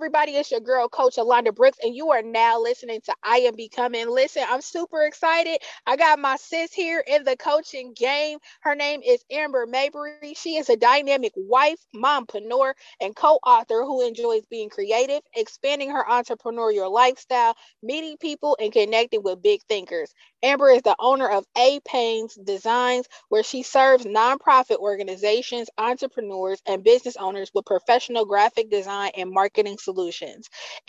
everybody? It's your girl, Coach Alonda Brooks, and you are now listening to I Am Becoming. Listen, I'm super excited. I got my sis here in the coaching game. Her name is Amber Mabry. She is a dynamic wife, mompreneur, and co-author who enjoys being creative, expanding her entrepreneurial lifestyle, meeting people, and connecting with big thinkers. Amber is the owner of A Pains Designs, where she serves nonprofit organizations, entrepreneurs, and business owners with professional graphic design and marketing solutions.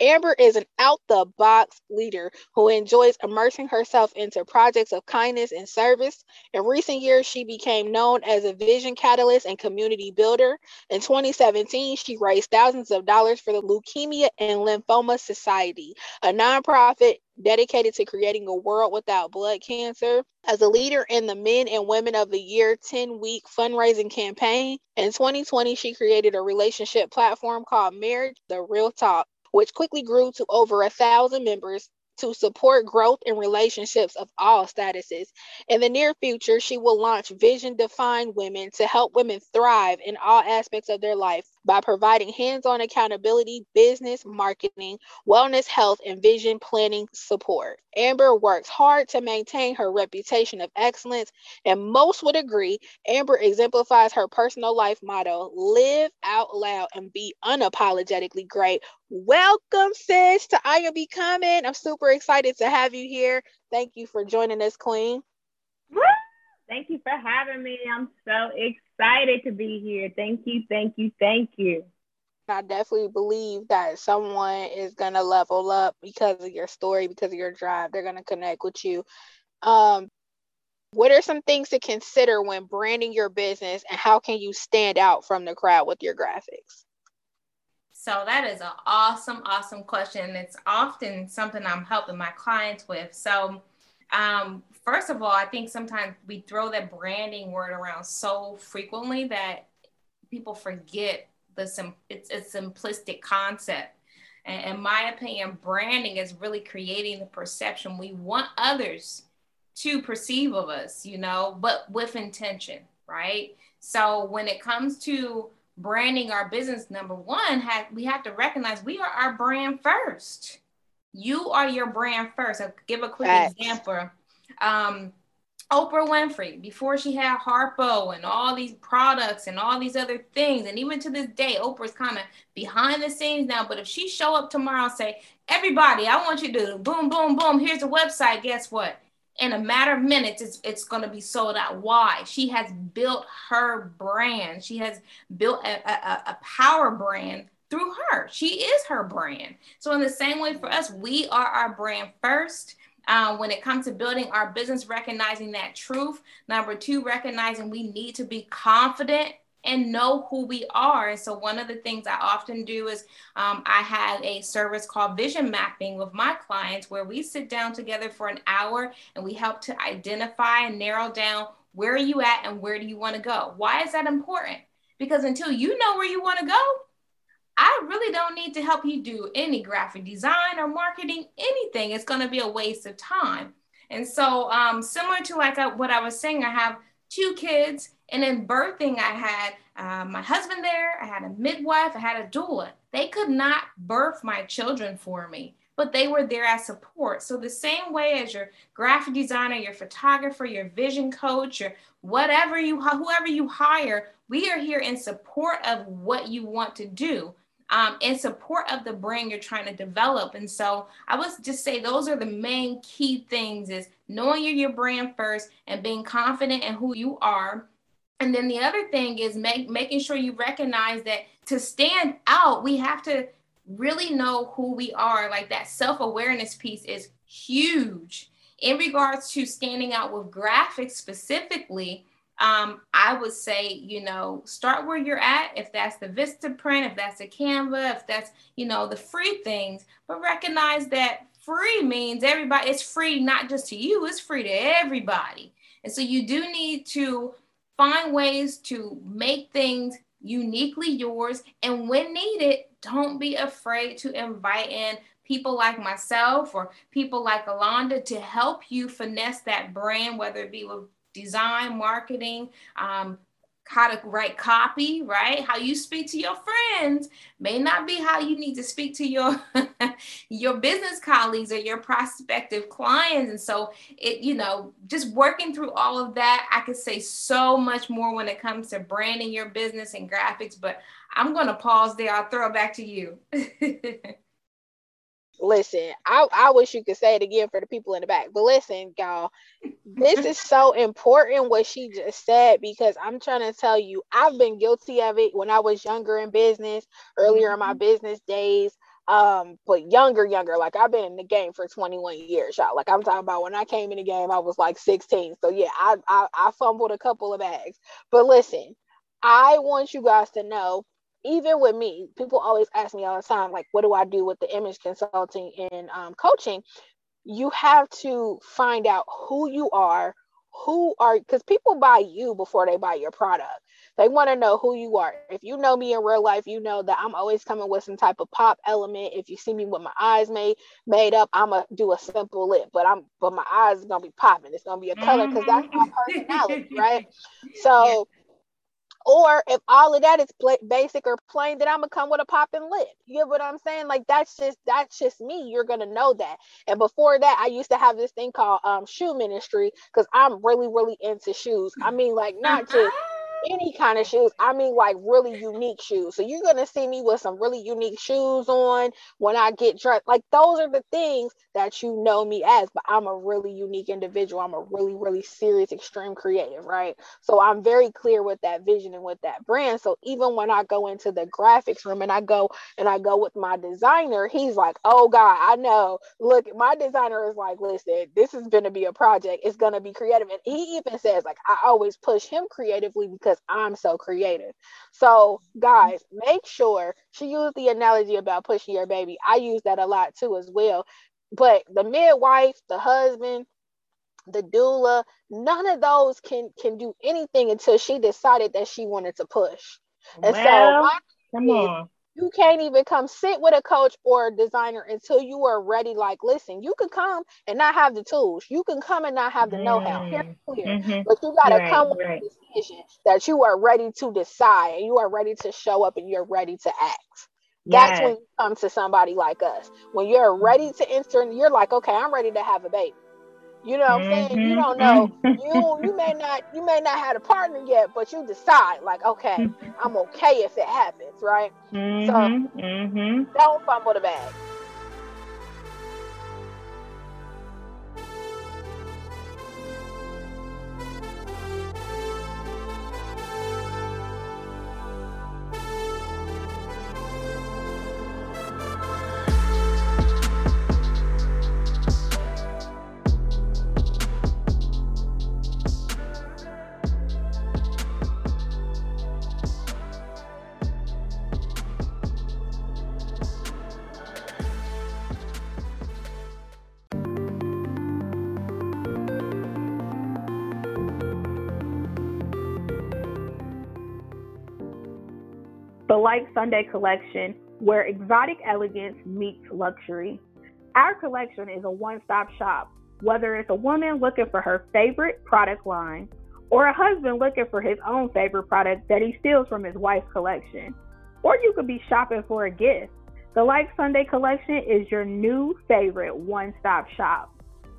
Amber is an out the box leader who enjoys immersing herself into projects of kindness and service. In recent years, she became known as a vision catalyst and community builder. In 2017, she raised thousands of dollars for the Leukemia and Lymphoma Society, a nonprofit dedicated to creating a world without blood cancer. As a leader in the Men and Women of the Year 10 week fundraising campaign, in 2020, she created a relationship platform called Marriage the Real Talk, which quickly grew to over a thousand members to support growth in relationships of all statuses. In the near future, she will launch Vision Defined Women to help women thrive in all aspects of their life by providing hands on accountability, business, marketing, wellness, health, and vision planning support. Amber works hard to maintain her reputation of excellence, and most would agree Amber exemplifies her personal life motto live out loud and be unapologetically great. Welcome, sis, to I Am Becoming. I'm super excited to have you here. Thank you for joining us, Queen. Thank you for having me. I'm so excited to be here. Thank you, thank you, thank you. I definitely believe that someone is going to level up because of your story, because of your drive. They're going to connect with you. Um, what are some things to consider when branding your business and how can you stand out from the crowd with your graphics? So that is an awesome, awesome question. It's often something I'm helping my clients with. So um, first of all, I think sometimes we throw that branding word around so frequently that people forget the sim- it's a simplistic concept. And in my opinion, branding is really creating the perception we want others to perceive of us, you know, but with intention, right? So when it comes to branding our business, number one, have, we have to recognize we are our brand first. You are your brand first. I'll give a quick example um, Oprah Winfrey, before she had Harpo and all these products and all these other things, and even to this day, Oprah's kind of behind the scenes now. But if she show up tomorrow and say, "Everybody, I want you to boom, boom, boom. Here's a website," guess what? In a matter of minutes, it's it's going to be sold out. Why? She has built her brand. She has built a, a, a power brand through her. She is her brand. So in the same way for us, we are our brand first uh, when it comes to building our business, recognizing that truth. Number two, recognizing we need to be confident and know who we are. And so, one of the things I often do is um, I have a service called vision mapping with my clients where we sit down together for an hour and we help to identify and narrow down where are you at and where do you want to go. Why is that important? Because until you know where you want to go, I really don't need to help you do any graphic design or marketing, anything. It's going to be a waste of time. And so, um, similar to like I, what I was saying, I have two kids, and in birthing, I had uh, my husband there, I had a midwife, I had a doula. They could not birth my children for me, but they were there as support. So, the same way as your graphic designer, your photographer, your vision coach, or whatever you, whoever you hire, we are here in support of what you want to do um, in support of the brand you're trying to develop. And so I would just say those are the main key things is knowing you're your brand first and being confident in who you are. And then the other thing is make, making sure you recognize that to stand out, we have to really know who we are. Like that self awareness piece is huge. In regards to standing out with graphics specifically, um, I would say, you know, start where you're at. If that's the Vistaprint, if that's a Canva, if that's, you know, the free things, but recognize that free means everybody, it's free not just to you, it's free to everybody. And so you do need to find ways to make things uniquely yours. And when needed, don't be afraid to invite in people like myself or people like Alonda to help you finesse that brand, whether it be with design, marketing, um, how to write copy, right? How you speak to your friends may not be how you need to speak to your your business colleagues or your prospective clients. And so it, you know, just working through all of that, I could say so much more when it comes to branding your business and graphics, but I'm going to pause there. I'll throw it back to you. listen, I, I wish you could say it again for the people in the back. But listen, y'all, this is so important what she just said because I'm trying to tell you, I've been guilty of it when I was younger in business, earlier in my mm-hmm. business days. Um, but younger, younger, like I've been in the game for 21 years, y'all. Like I'm talking about when I came in the game, I was like 16. So yeah, I I, I fumbled a couple of bags. But listen, I want you guys to know even with me, people always ask me all the time, like, what do I do with the image consulting and um, coaching? You have to find out who you are, who are, because people buy you before they buy your product. They want to know who you are. If you know me in real life, you know that I'm always coming with some type of pop element. If you see me with my eyes made made up, I'm gonna do a simple lip, but I'm but my eyes is gonna be popping. It's gonna be a color because that's my personality, right? So or if all of that is pl- basic or plain, then I'm gonna come with a popping lip. You get what I'm saying? Like that's just that's just me. You're gonna know that. And before that, I used to have this thing called um shoe ministry because I'm really really into shoes. I mean, like not just any kind of shoes. I mean, like really unique shoes. So you're gonna see me with some really unique shoes on when I get dressed. Like those are the things that you know me as. But I'm a really unique individual. I'm a really, really serious, extreme creative, right? So I'm very clear with that vision and with that brand. So even when I go into the graphics room and I go and I go with my designer, he's like, "Oh God, I know. Look, my designer is like, listen, this is gonna be a project. It's gonna be creative." And he even says, like, I always push him creatively because because I'm so creative. So, guys, make sure she used the analogy about pushing your baby. I use that a lot too, as well. But the midwife, the husband, the doula, none of those can can do anything until she decided that she wanted to push. And well, so, come on you can't even come sit with a coach or a designer until you are ready. Like, listen, you can come and not have the tools. You can come and not have the know-how. Mm, mm-hmm. But you gotta right, come with right. a decision that you are ready to decide and you are ready to show up and you're ready to act. Yes. That's when you come to somebody like us. When you're ready to enter and you're like, okay, I'm ready to have a baby. You know what I'm saying? You don't mm-hmm. know. You you may not you may not have a partner yet, but you decide like, okay, I'm okay if it happens, right? Mm-hmm. So mm-hmm. don't fumble the bag. Like Sunday collection, where exotic elegance meets luxury. Our collection is a one stop shop, whether it's a woman looking for her favorite product line or a husband looking for his own favorite product that he steals from his wife's collection. Or you could be shopping for a gift. The Like Sunday collection is your new favorite one stop shop.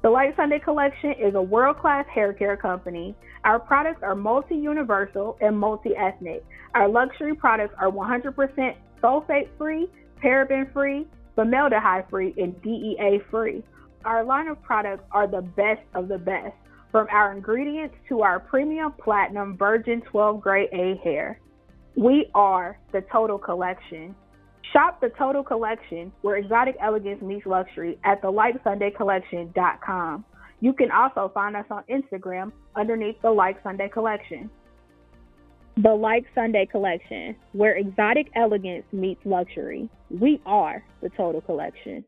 The Light Sunday collection is a world class hair care company. Our products are multi universal and multi ethnic. Our luxury products are 100% sulfate free, paraben free, formaldehyde free, and DEA free. Our line of products are the best of the best, from our ingredients to our premium platinum virgin 12 gray A hair. We are the total collection. Shop the total collection where exotic elegance meets luxury at thelikesundaycollection.com. You can also find us on Instagram underneath the Like Sunday Collection. The Like Sunday Collection, where exotic elegance meets luxury. We are the total collection.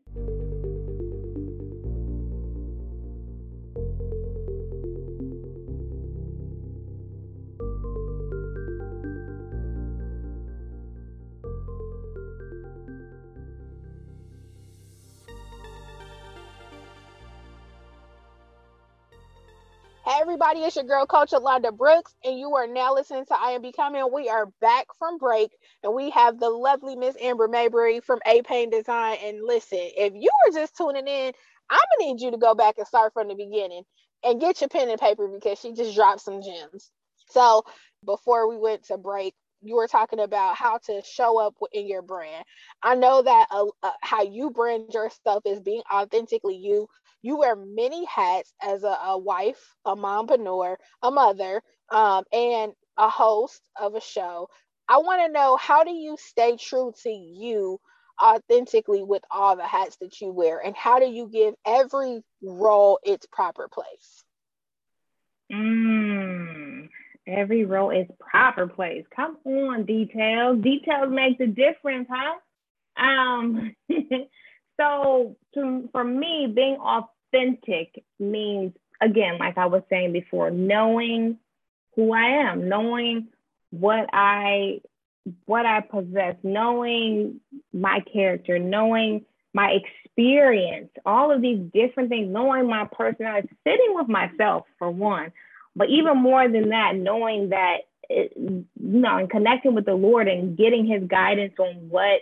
Hey everybody, it's your girl Coach Alonda Brooks, and you are now listening to I Am Becoming. We are back from break, and we have the lovely Miss Amber Mabry from A Pain Design. And listen, if you were just tuning in, I'm gonna need you to go back and start from the beginning and get your pen and paper because she just dropped some gems. So before we went to break, you were talking about how to show up in your brand. I know that uh, uh, how you brand yourself is being authentically you you wear many hats as a, a wife, a mompreneur, a mother, um, and a host of a show. I want to know how do you stay true to you authentically with all the hats that you wear, and how do you give every role its proper place? Mm, every role is proper place. Come on, details. Details make the difference, huh? Um, so to, for me, being authentic authentic means, again, like I was saying before, knowing who I am, knowing what I what I possess, knowing my character, knowing my experience, all of these different things, knowing my personality, sitting with myself for one, but even more than that, knowing that, it, you know, and connecting with the Lord and getting His guidance on what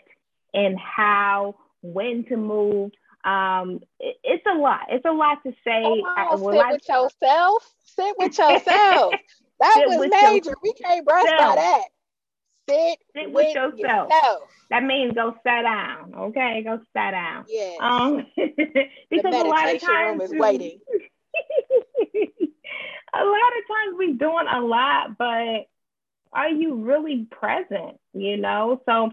and how, when to move, um, it, it's a lot. It's a lot to say. Sit with yourself. Sit with yourself. That was major. We can't brush by that. Sit, sit with, with yourself. yourself. That means go sit down. Okay, go sit down. Yeah. Um, because a lot of times is waiting. a lot of times we're doing a lot, but are you really present? You know, so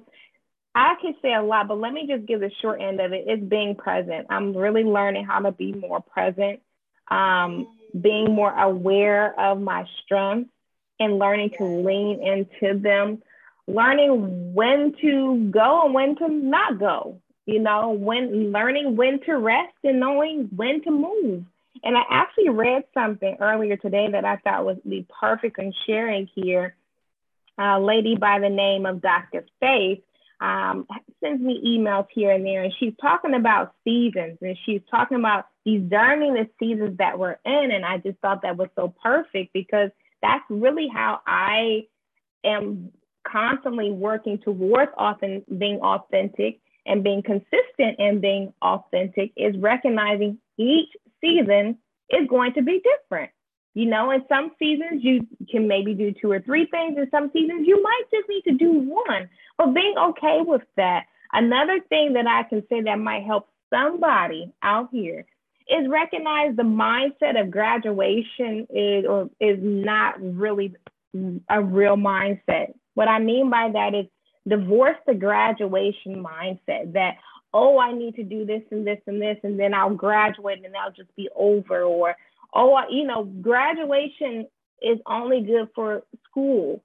I can say a lot, but let me just give the short end of it. It's being present. I'm really learning how to be more present, um, being more aware of my strengths and learning to lean into them, learning when to go and when to not go, you know, when learning when to rest and knowing when to move. And I actually read something earlier today that I thought would be perfect in sharing here. A lady by the name of Dr. Faith um, sends me emails here and there, and she's talking about seasons, and she's talking about discerning the seasons that we're in. And I just thought that was so perfect because that's really how I am constantly working towards often being authentic and being consistent and being authentic is recognizing each season is going to be different. You know, in some seasons you can maybe do two or three things. In some seasons you might just need to do one. But being okay with that. Another thing that I can say that might help somebody out here is recognize the mindset of graduation is or is not really a real mindset. What I mean by that is divorce the graduation mindset that oh I need to do this and this and this and then I'll graduate and I'll just be over or oh, you know, graduation is only good for school.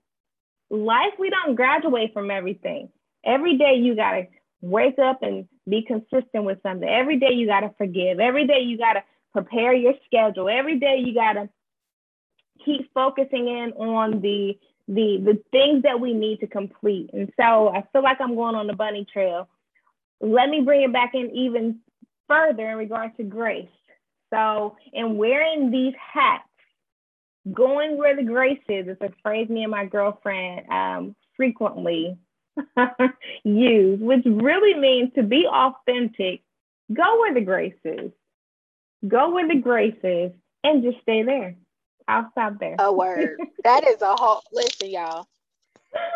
Life, we don't graduate from everything. Every day you got to wake up and be consistent with something. Every day you got to forgive. Every day you got to prepare your schedule. Every day you got to keep focusing in on the the the things that we need to complete. And so I feel like I'm going on the bunny trail. Let me bring it back in even further in regards to grace. So, in wearing these hats, going where the grace is, it's a phrase me and my girlfriend um, frequently use, which really means to be authentic, go where the grace is. Go where the grace is and just stay there. I'll stop there. A word. that is a whole listen, y'all.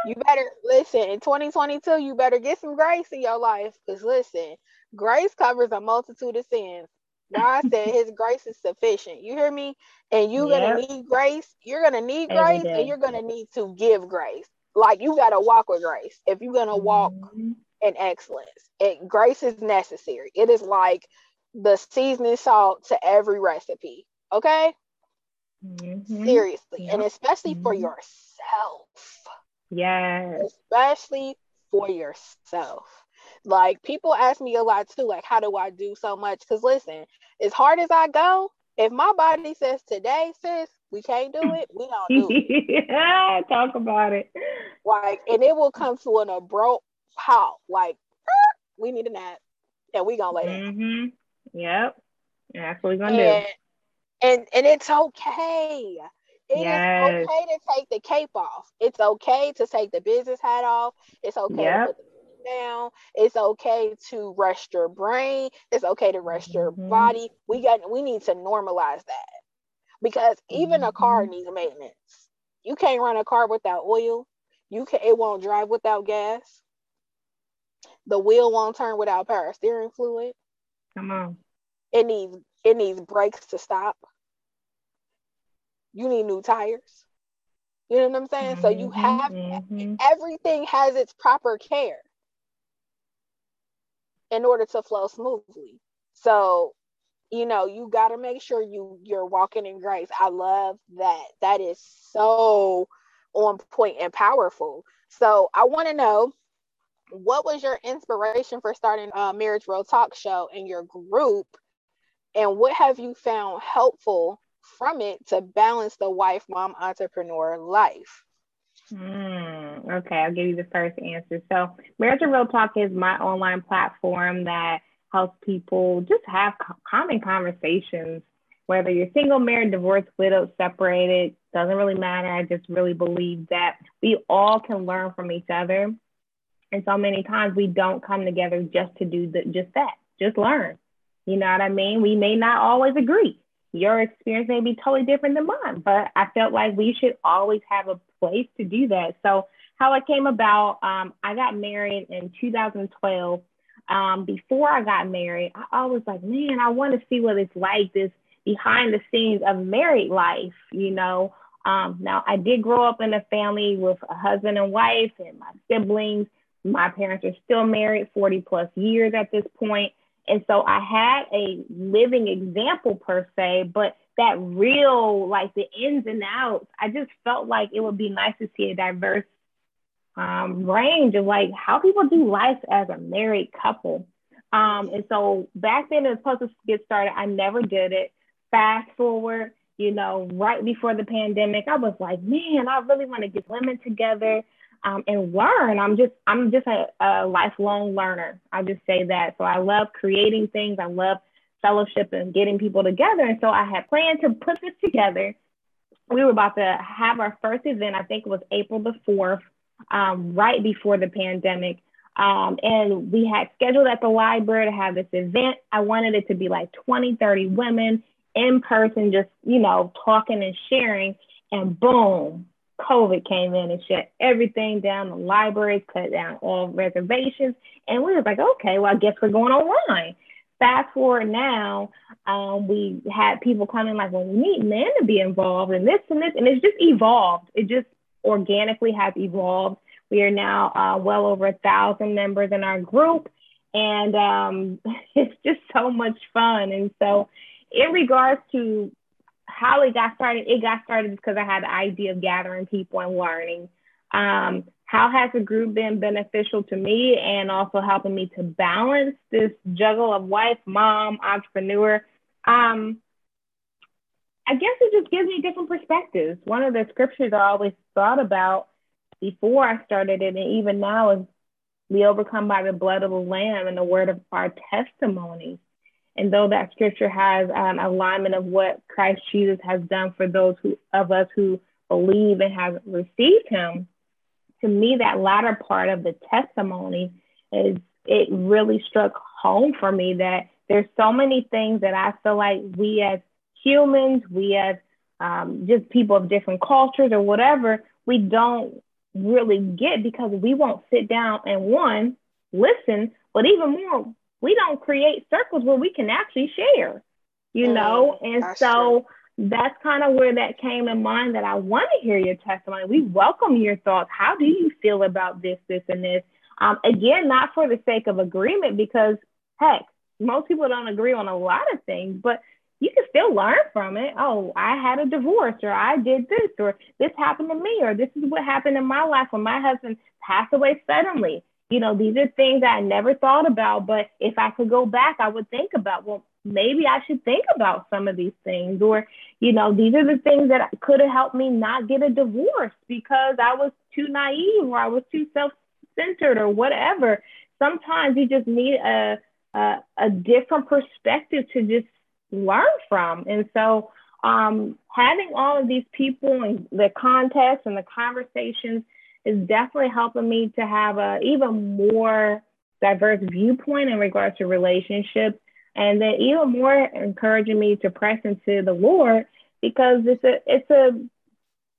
You better listen in 2022, you better get some grace in your life. Because listen, grace covers a multitude of sins. God said his grace is sufficient. You hear me? And you're yep. gonna need grace. You're gonna need grace and you're gonna need to give grace. Like you gotta walk with grace if you're gonna walk mm-hmm. in excellence. And grace is necessary. It is like the seasoning salt to every recipe. Okay? Mm-hmm. Seriously. Yep. And especially mm-hmm. for yourself. Yes. Especially for yourself. Like people ask me a lot too, like, how do I do so much? Because listen, as hard as I go, if my body says today, sis, we can't do it, we don't do it. yeah, talk about it. Like, and it will come to an abrupt halt. Like, we need a nap, and we gonna lay down. Mm-hmm. Yep, that's what we're gonna and, do. And and it's okay. It yes. is okay to take the cape off. It's okay to take the business hat off. It's okay yep. to put the down. It's okay to rest your brain. It's okay to rest your mm-hmm. body. We got we need to normalize that. Because even a car mm-hmm. needs maintenance. You can't run a car without oil. You can it won't drive without gas. The wheel won't turn without power steering fluid. Come on. It needs it needs brakes to stop you need new tires. You know what I'm saying? Mm-hmm, so you mm-hmm, have mm-hmm. everything has its proper care in order to flow smoothly. So, you know, you got to make sure you you're walking in grace. I love that. That is so on point and powerful. So, I want to know what was your inspiration for starting a marriage real talk show in your group and what have you found helpful from it to balance the wife mom entrepreneur life? Mm, okay, I'll give you the first answer. So, Marriage and Real Talk is my online platform that helps people just have common conversations, whether you're single, married, divorced, widowed, separated, doesn't really matter. I just really believe that we all can learn from each other. And so many times we don't come together just to do the, just that, just learn. You know what I mean? We may not always agree, your experience may be totally different than mine, but I felt like we should always have a place to do that. So, how it came about, um, I got married in 2012. Um, before I got married, I, was like, man, I want to see what it's like this behind the scenes of married life, you know. Um, now, I did grow up in a family with a husband and wife and my siblings. My parents are still married 40 plus years at this point. And so I had a living example per se, but that real, like the ins and outs, I just felt like it would be nice to see a diverse um, range of like how people do life as a married couple. Um, and so back then, it was supposed to get started. I never did it. Fast forward, you know, right before the pandemic, I was like, man, I really want to get women together um, and learn. I'm just I'm just a, a lifelong learner. I just say that. So I love creating things. I love fellowship and getting people together. And so I had planned to put this together. We were about to have our first event. I think it was April the fourth, um, right before the pandemic. Um, and we had scheduled at the library to have this event. I wanted it to be like 20, 30 women in person, just, you know, talking and sharing. And boom, COVID came in and shut everything down. The libraries cut down all reservations. And we were like, okay, well, I guess we're going online. Fast forward now, um, we had people coming like, well, we need men to be involved in this and this. And it's just evolved. It just organically has evolved. We are now uh, well over a thousand members in our group. And um, it's just so much fun. And so, in regards to how it got started, it got started because I had the idea of gathering people and learning. Um, how has the group been beneficial to me and also helping me to balance this juggle of wife, mom, entrepreneur? Um, I guess it just gives me different perspectives. One of the scriptures I always thought about before I started it, and even now, is we overcome by the blood of the Lamb and the word of our testimony. And though that scripture has um, alignment of what Christ Jesus has done for those who, of us who believe and have received him, to me, that latter part of the testimony is it really struck home for me that there's so many things that I feel like we as humans, we as um, just people of different cultures or whatever, we don't really get because we won't sit down and one, listen, but even more, we don't create circles where we can actually share, you mm, know? And so true. that's kind of where that came in mind that I want to hear your testimony. We welcome your thoughts. How do you feel about this, this, and this? Um, again, not for the sake of agreement, because heck, most people don't agree on a lot of things, but you can still learn from it. Oh, I had a divorce, or I did this, or this happened to me, or this is what happened in my life when my husband passed away suddenly you know, these are things I never thought about, but if I could go back, I would think about, well, maybe I should think about some of these things. Or, you know, these are the things that could have helped me not get a divorce because I was too naive or I was too self centered or whatever. Sometimes you just need a, a, a different perspective to just learn from. And so, um, having all of these people and the context and the conversations is definitely helping me to have a even more diverse viewpoint in regards to relationships and then even more encouraging me to press into the lord because it's a it's a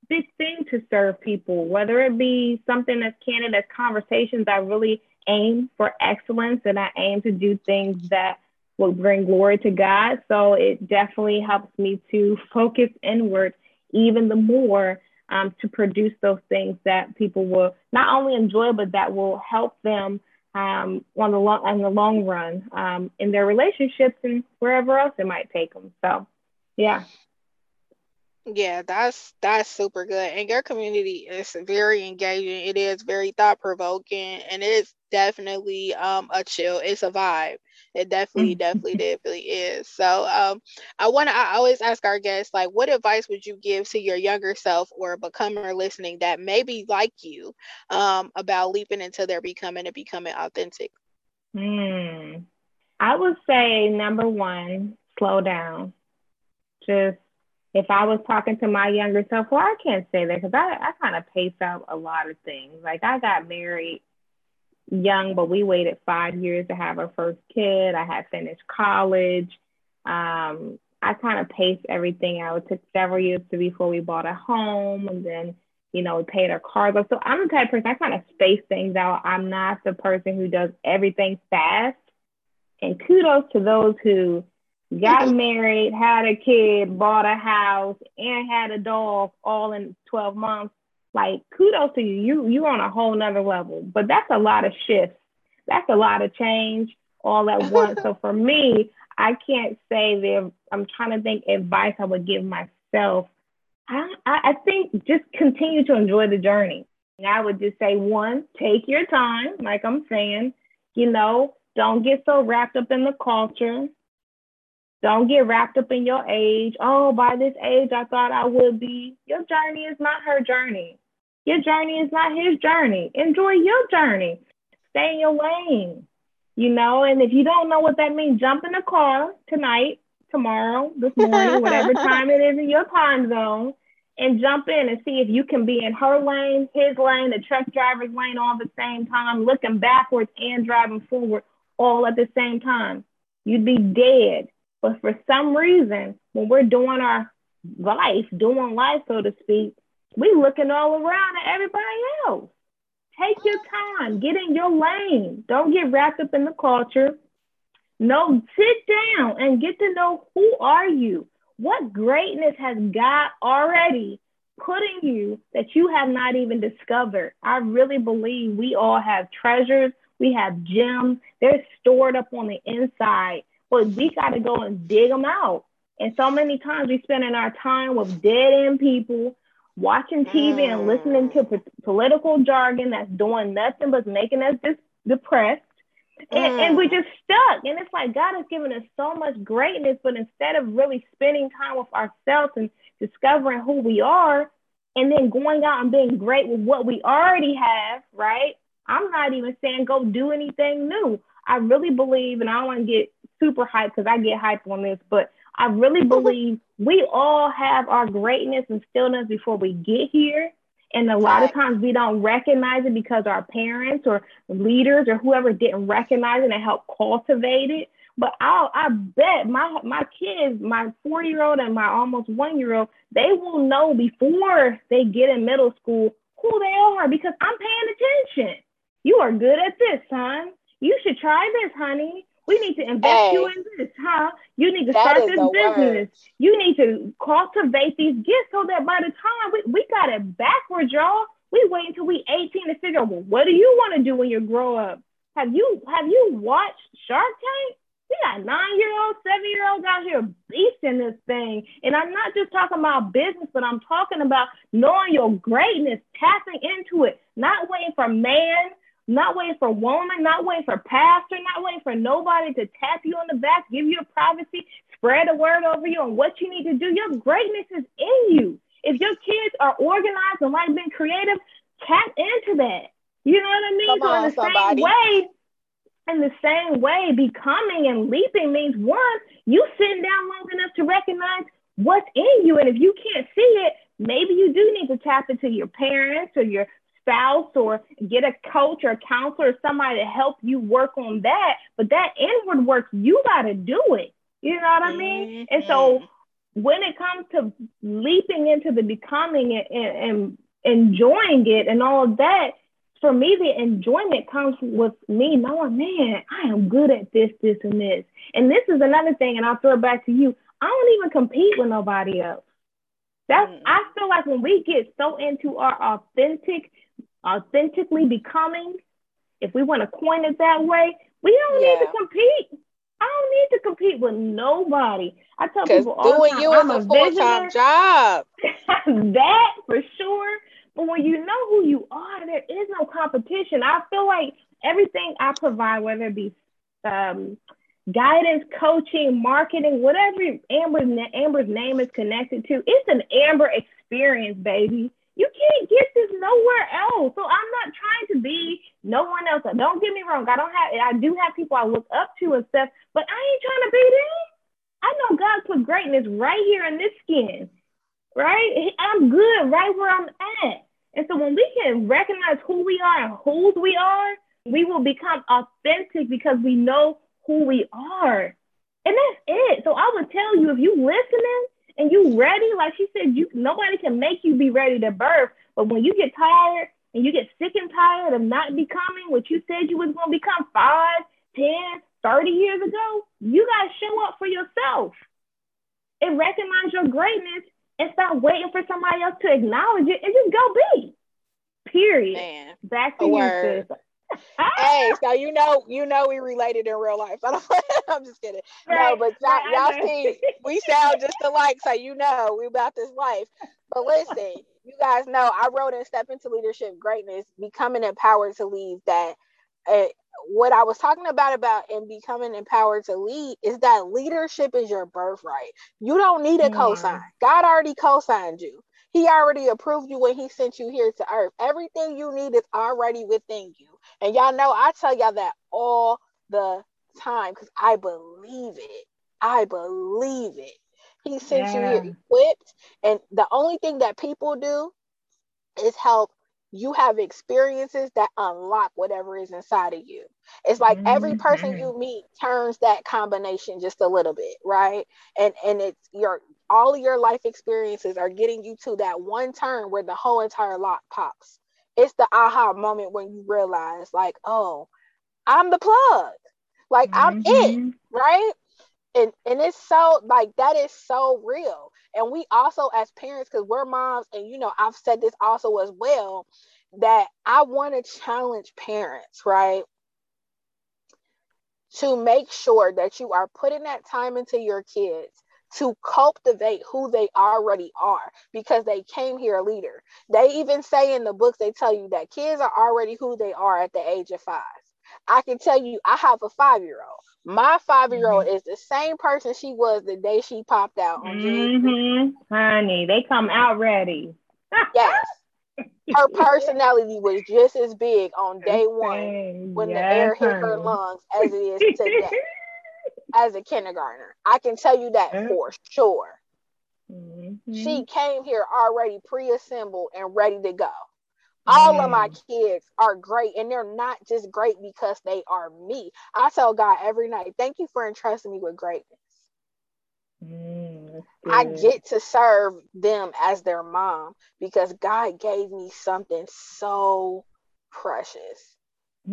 big thing to serve people whether it be something that's candid as conversations i really aim for excellence and i aim to do things that will bring glory to god so it definitely helps me to focus inward even the more um, to produce those things that people will not only enjoy, but that will help them um, on the long in the long run um, in their relationships and wherever else it might take them. So, yeah. Yeah, that's that's super good. And your community is very engaging. It is very thought provoking, and it's definitely um a chill. It's a vibe. It definitely, definitely, definitely is. So um, I want to. I always ask our guests like, what advice would you give to your younger self or a becomer listening that maybe like you um, about leaping into their becoming and becoming authentic? Hmm. I would say number one, slow down. Just if I was talking to my younger self, well, I can't say that because I, I kind of pace out a lot of things. Like I got married young, but we waited five years to have our first kid. I had finished college. Um, I kind of paced everything out. It took several years to before we bought a home and then, you know, we paid our cars off. So I'm the type of person I kind of space things out. I'm not the person who does everything fast. And kudos to those who got married, had a kid, bought a house, and had a dog all in 12 months like kudos to you. You you're on a whole nother level. But that's a lot of shifts. That's a lot of change all at once. so for me, I can't say that I'm trying to think advice I would give myself. I, I think just continue to enjoy the journey. I would just say one, take your time, like I'm saying, you know, don't get so wrapped up in the culture. Don't get wrapped up in your age. Oh, by this age, I thought I would be. Your journey is not her journey. Your journey is not his journey. Enjoy your journey. Stay in your lane, you know. And if you don't know what that means, jump in the car tonight, tomorrow, this morning, whatever time it is in your time zone, and jump in and see if you can be in her lane, his lane, the truck driver's lane all at the same time, looking backwards and driving forward all at the same time. You'd be dead. But for some reason, when we're doing our life, doing life, so to speak, we looking all around at everybody else. Take your time, get in your lane. Don't get wrapped up in the culture. No, sit down and get to know who are you? What greatness has God already put in you that you have not even discovered? I really believe we all have treasures, we have gems, they're stored up on the inside, but we got to go and dig them out. And so many times we spend in our time with dead end people watching TV mm. and listening to po- political jargon that's doing nothing but making us dis- depressed. And, mm. and, we're just stuck. And it's like God has given us so much greatness, but instead of really spending time with ourselves and discovering who we are, and then going out and being great with what we already have, right? I'm not even saying go do anything new. I really believe, and I don't want to get super hyped because I get hyped on this, but I really believe we all have our greatness and stillness before we get here. And a lot of times we don't recognize it because our parents or leaders or whoever didn't recognize it and help cultivate it. But I I bet my my kids, my four year old and my almost one year old, they will know before they get in middle school who they are because I'm paying attention. You are good at this, son. You should try this, honey. We need to invest hey, you in this, huh? You need to start this business. Word. You need to cultivate these gifts so that by the time we, we got it backwards, y'all. We wait until we 18 to figure out well, what do you want to do when you grow up? Have you have you watched Shark Tank? We got nine year olds, seven year olds out here beasting this thing. And I'm not just talking about business, but I'm talking about knowing your greatness, tapping into it, not waiting for man not waiting for woman, not waiting for pastor, not waiting for nobody to tap you on the back, give you a privacy, spread a word over you on what you need to do. Your greatness is in you. If your kids are organized and like being creative, tap into that. You know what I mean? Come so on, in the somebody. same way, in the same way, becoming and leaping means one, you sitting down long enough to recognize what's in you. And if you can't see it, maybe you do need to tap into your parents or your spouse or get a coach or a counselor or somebody to help you work on that. But that inward work, you got to do it. You know what I mean? Mm-hmm. And so mm-hmm. when it comes to leaping into the becoming and, and, enjoying it and all of that, for me, the enjoyment comes with me knowing, man, I am good at this, this, and this. And this is another thing, and I'll throw it back to you. I don't even compete with nobody else. That's. I feel like when we get so into our authentic, authentically becoming, if we want to coin it that way, we don't yeah. need to compete. I don't need to compete with nobody. I tell people all doing the time, you I'm is a full time job. that for sure. But when you know who you are, there is no competition. I feel like everything I provide, whether it be um, guidance, coaching, marketing, whatever Amber's, Amber's name is connected to, it's an Amber experience, baby. You can't get this nowhere else. So I'm not trying to be no one else. Don't get me wrong. I don't have I do have people I look up to and stuff, but I ain't trying to be them. I know God put greatness right here in this skin. Right? I'm good right where I'm at. And so when we can recognize who we are and whose we are, we will become authentic because we know who we are. And that's it. So I would tell you if you listening and you ready, like she said, you nobody can make you be ready to birth. But when you get tired and you get sick and tired of not becoming what you said you was gonna become five, ten, thirty years ago, you gotta show up for yourself and recognize your greatness and stop waiting for somebody else to acknowledge it and just go be. Period. Man, Back to you, sis hey, so you know, you know, we related in real life. I am just kidding. Right, no, but y'all, y'all see, we sound just alike, so you know, we about this life. But listen, you guys know, I wrote in Step into Leadership Greatness, becoming empowered to lead. That uh, what I was talking about about and becoming empowered to lead is that leadership is your birthright. You don't need a mm. cosign. God already co-signed you. He already approved you when he sent you here to earth. Everything you need is already within you. And y'all know I tell y'all that all the time because I believe it. I believe it. He sent yeah. you here equipped. And the only thing that people do is help you have experiences that unlock whatever is inside of you. It's like mm-hmm. every person you meet turns that combination just a little bit, right? And and it's your all of your life experiences are getting you to that one turn where the whole entire lock pops. It's the aha moment when you realize, like, oh, I'm the plug. Like mm-hmm. I'm it, mm-hmm. right? And and it's so like that is so real. And we also as parents, because we're moms, and you know, I've said this also as well, that I want to challenge parents, right? To make sure that you are putting that time into your kids to cultivate who they already are because they came here a leader. They even say in the books, they tell you that kids are already who they are at the age of five. I can tell you, I have a five year old. My five year old mm-hmm. is the same person she was the day she popped out on mm-hmm. Honey, they come out ready. yes. Her personality was just as big on day one when yes, the air hit honey. her lungs as it is today as a kindergartner. I can tell you that for sure. Mm-hmm. She came here already pre-assembled and ready to go. All mm. of my kids are great, and they're not just great because they are me. I tell God every night, thank you for entrusting me with greatness. Mm, I get to serve them as their mom because God gave me something so precious.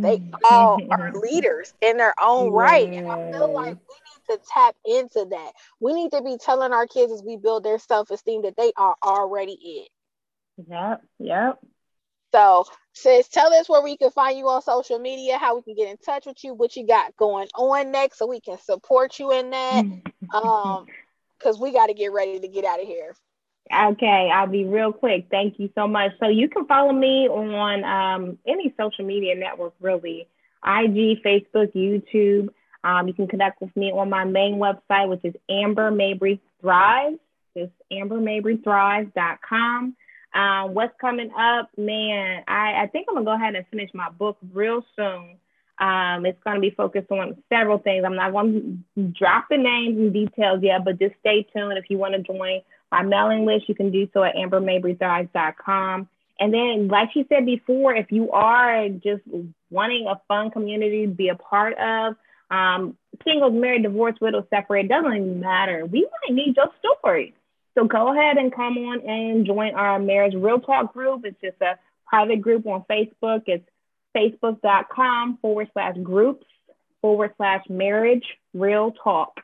They mm. all are leaders in their own right. And I feel like we need to tap into that. We need to be telling our kids as we build their self esteem that they are already it. Yep. Yep. So, sis, tell us where we can find you on social media, how we can get in touch with you, what you got going on next, so we can support you in that. um, because we got to get ready to get out of here. Okay, I'll be real quick. Thank you so much. So you can follow me on um, any social media network, really IG, Facebook, YouTube. Um, you can connect with me on my main website, which is Amber Mabry Thrive. Just ambermabrythrive.com. Um, what's coming up, man? I, I think I'm gonna go ahead and finish my book real soon. Um, it's going to be focused on several things. I'm not going to drop the names and details yet, but just stay tuned. If you want to join my mailing list, you can do so at ambermabrythrives.com. And then, like she said before, if you are just wanting a fun community to be a part of, um, singles, married, divorced, widows, separated, doesn't matter. We might need your story. So go ahead and come on and join our Marriage Real Talk group. It's just a private group on Facebook. It's facebook.com forward slash groups forward slash marriage real talk.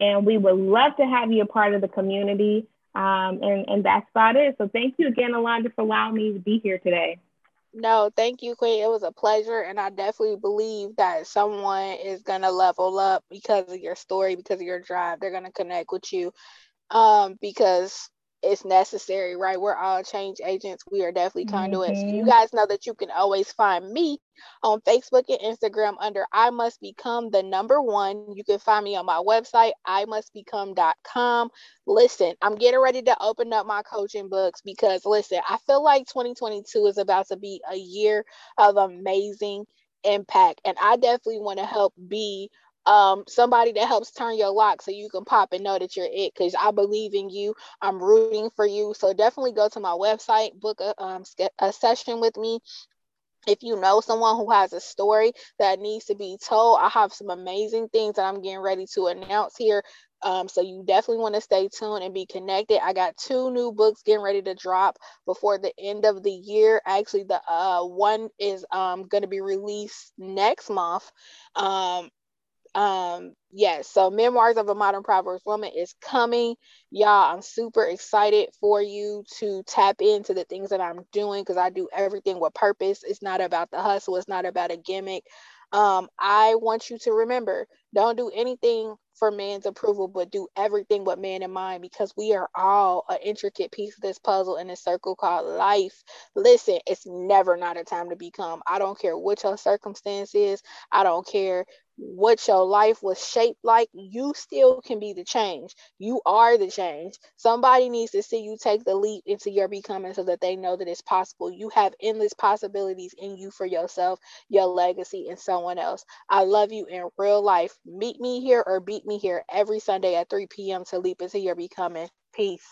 And we would love to have you a part of the community. Um, and, and that's about it. So thank you again, Alondra, for allowing me to be here today. No, thank you, Queen. It was a pleasure. And I definitely believe that someone is going to level up because of your story, because of your drive. They're going to connect with you um, because it's necessary, right? We're all change agents. We are definitely conduits. Mm-hmm. You guys know that you can always find me on Facebook and Instagram under I Must Become the number one. You can find me on my website, I must become.com. Listen, I'm getting ready to open up my coaching books because listen, I feel like 2022 is about to be a year of amazing impact. And I definitely want to help be um, somebody that helps turn your lock so you can pop and know that you're it because I believe in you. I'm rooting for you. So definitely go to my website, book a, um, a session with me. If you know someone who has a story that needs to be told, I have some amazing things that I'm getting ready to announce here. Um, so you definitely want to stay tuned and be connected. I got two new books getting ready to drop before the end of the year. Actually, the uh, one is um, going to be released next month. Um, um, yes, so Memoirs of a Modern Proverbs Woman is coming. Y'all, I'm super excited for you to tap into the things that I'm doing because I do everything with purpose. It's not about the hustle, it's not about a gimmick. Um, I want you to remember don't do anything for man's approval, but do everything with man in mind because we are all an intricate piece of this puzzle in a circle called life. Listen, it's never not a time to become. I don't care what your circumstance is, I don't care what your life was shaped like, you still can be the change. You are the change. Somebody needs to see you take the leap into your becoming so that they know that it's possible. You have endless possibilities in you for yourself, your legacy, and someone else. I love you in real life. Meet me here or beat me here every Sunday at 3 p.m. to leap into your becoming. Peace.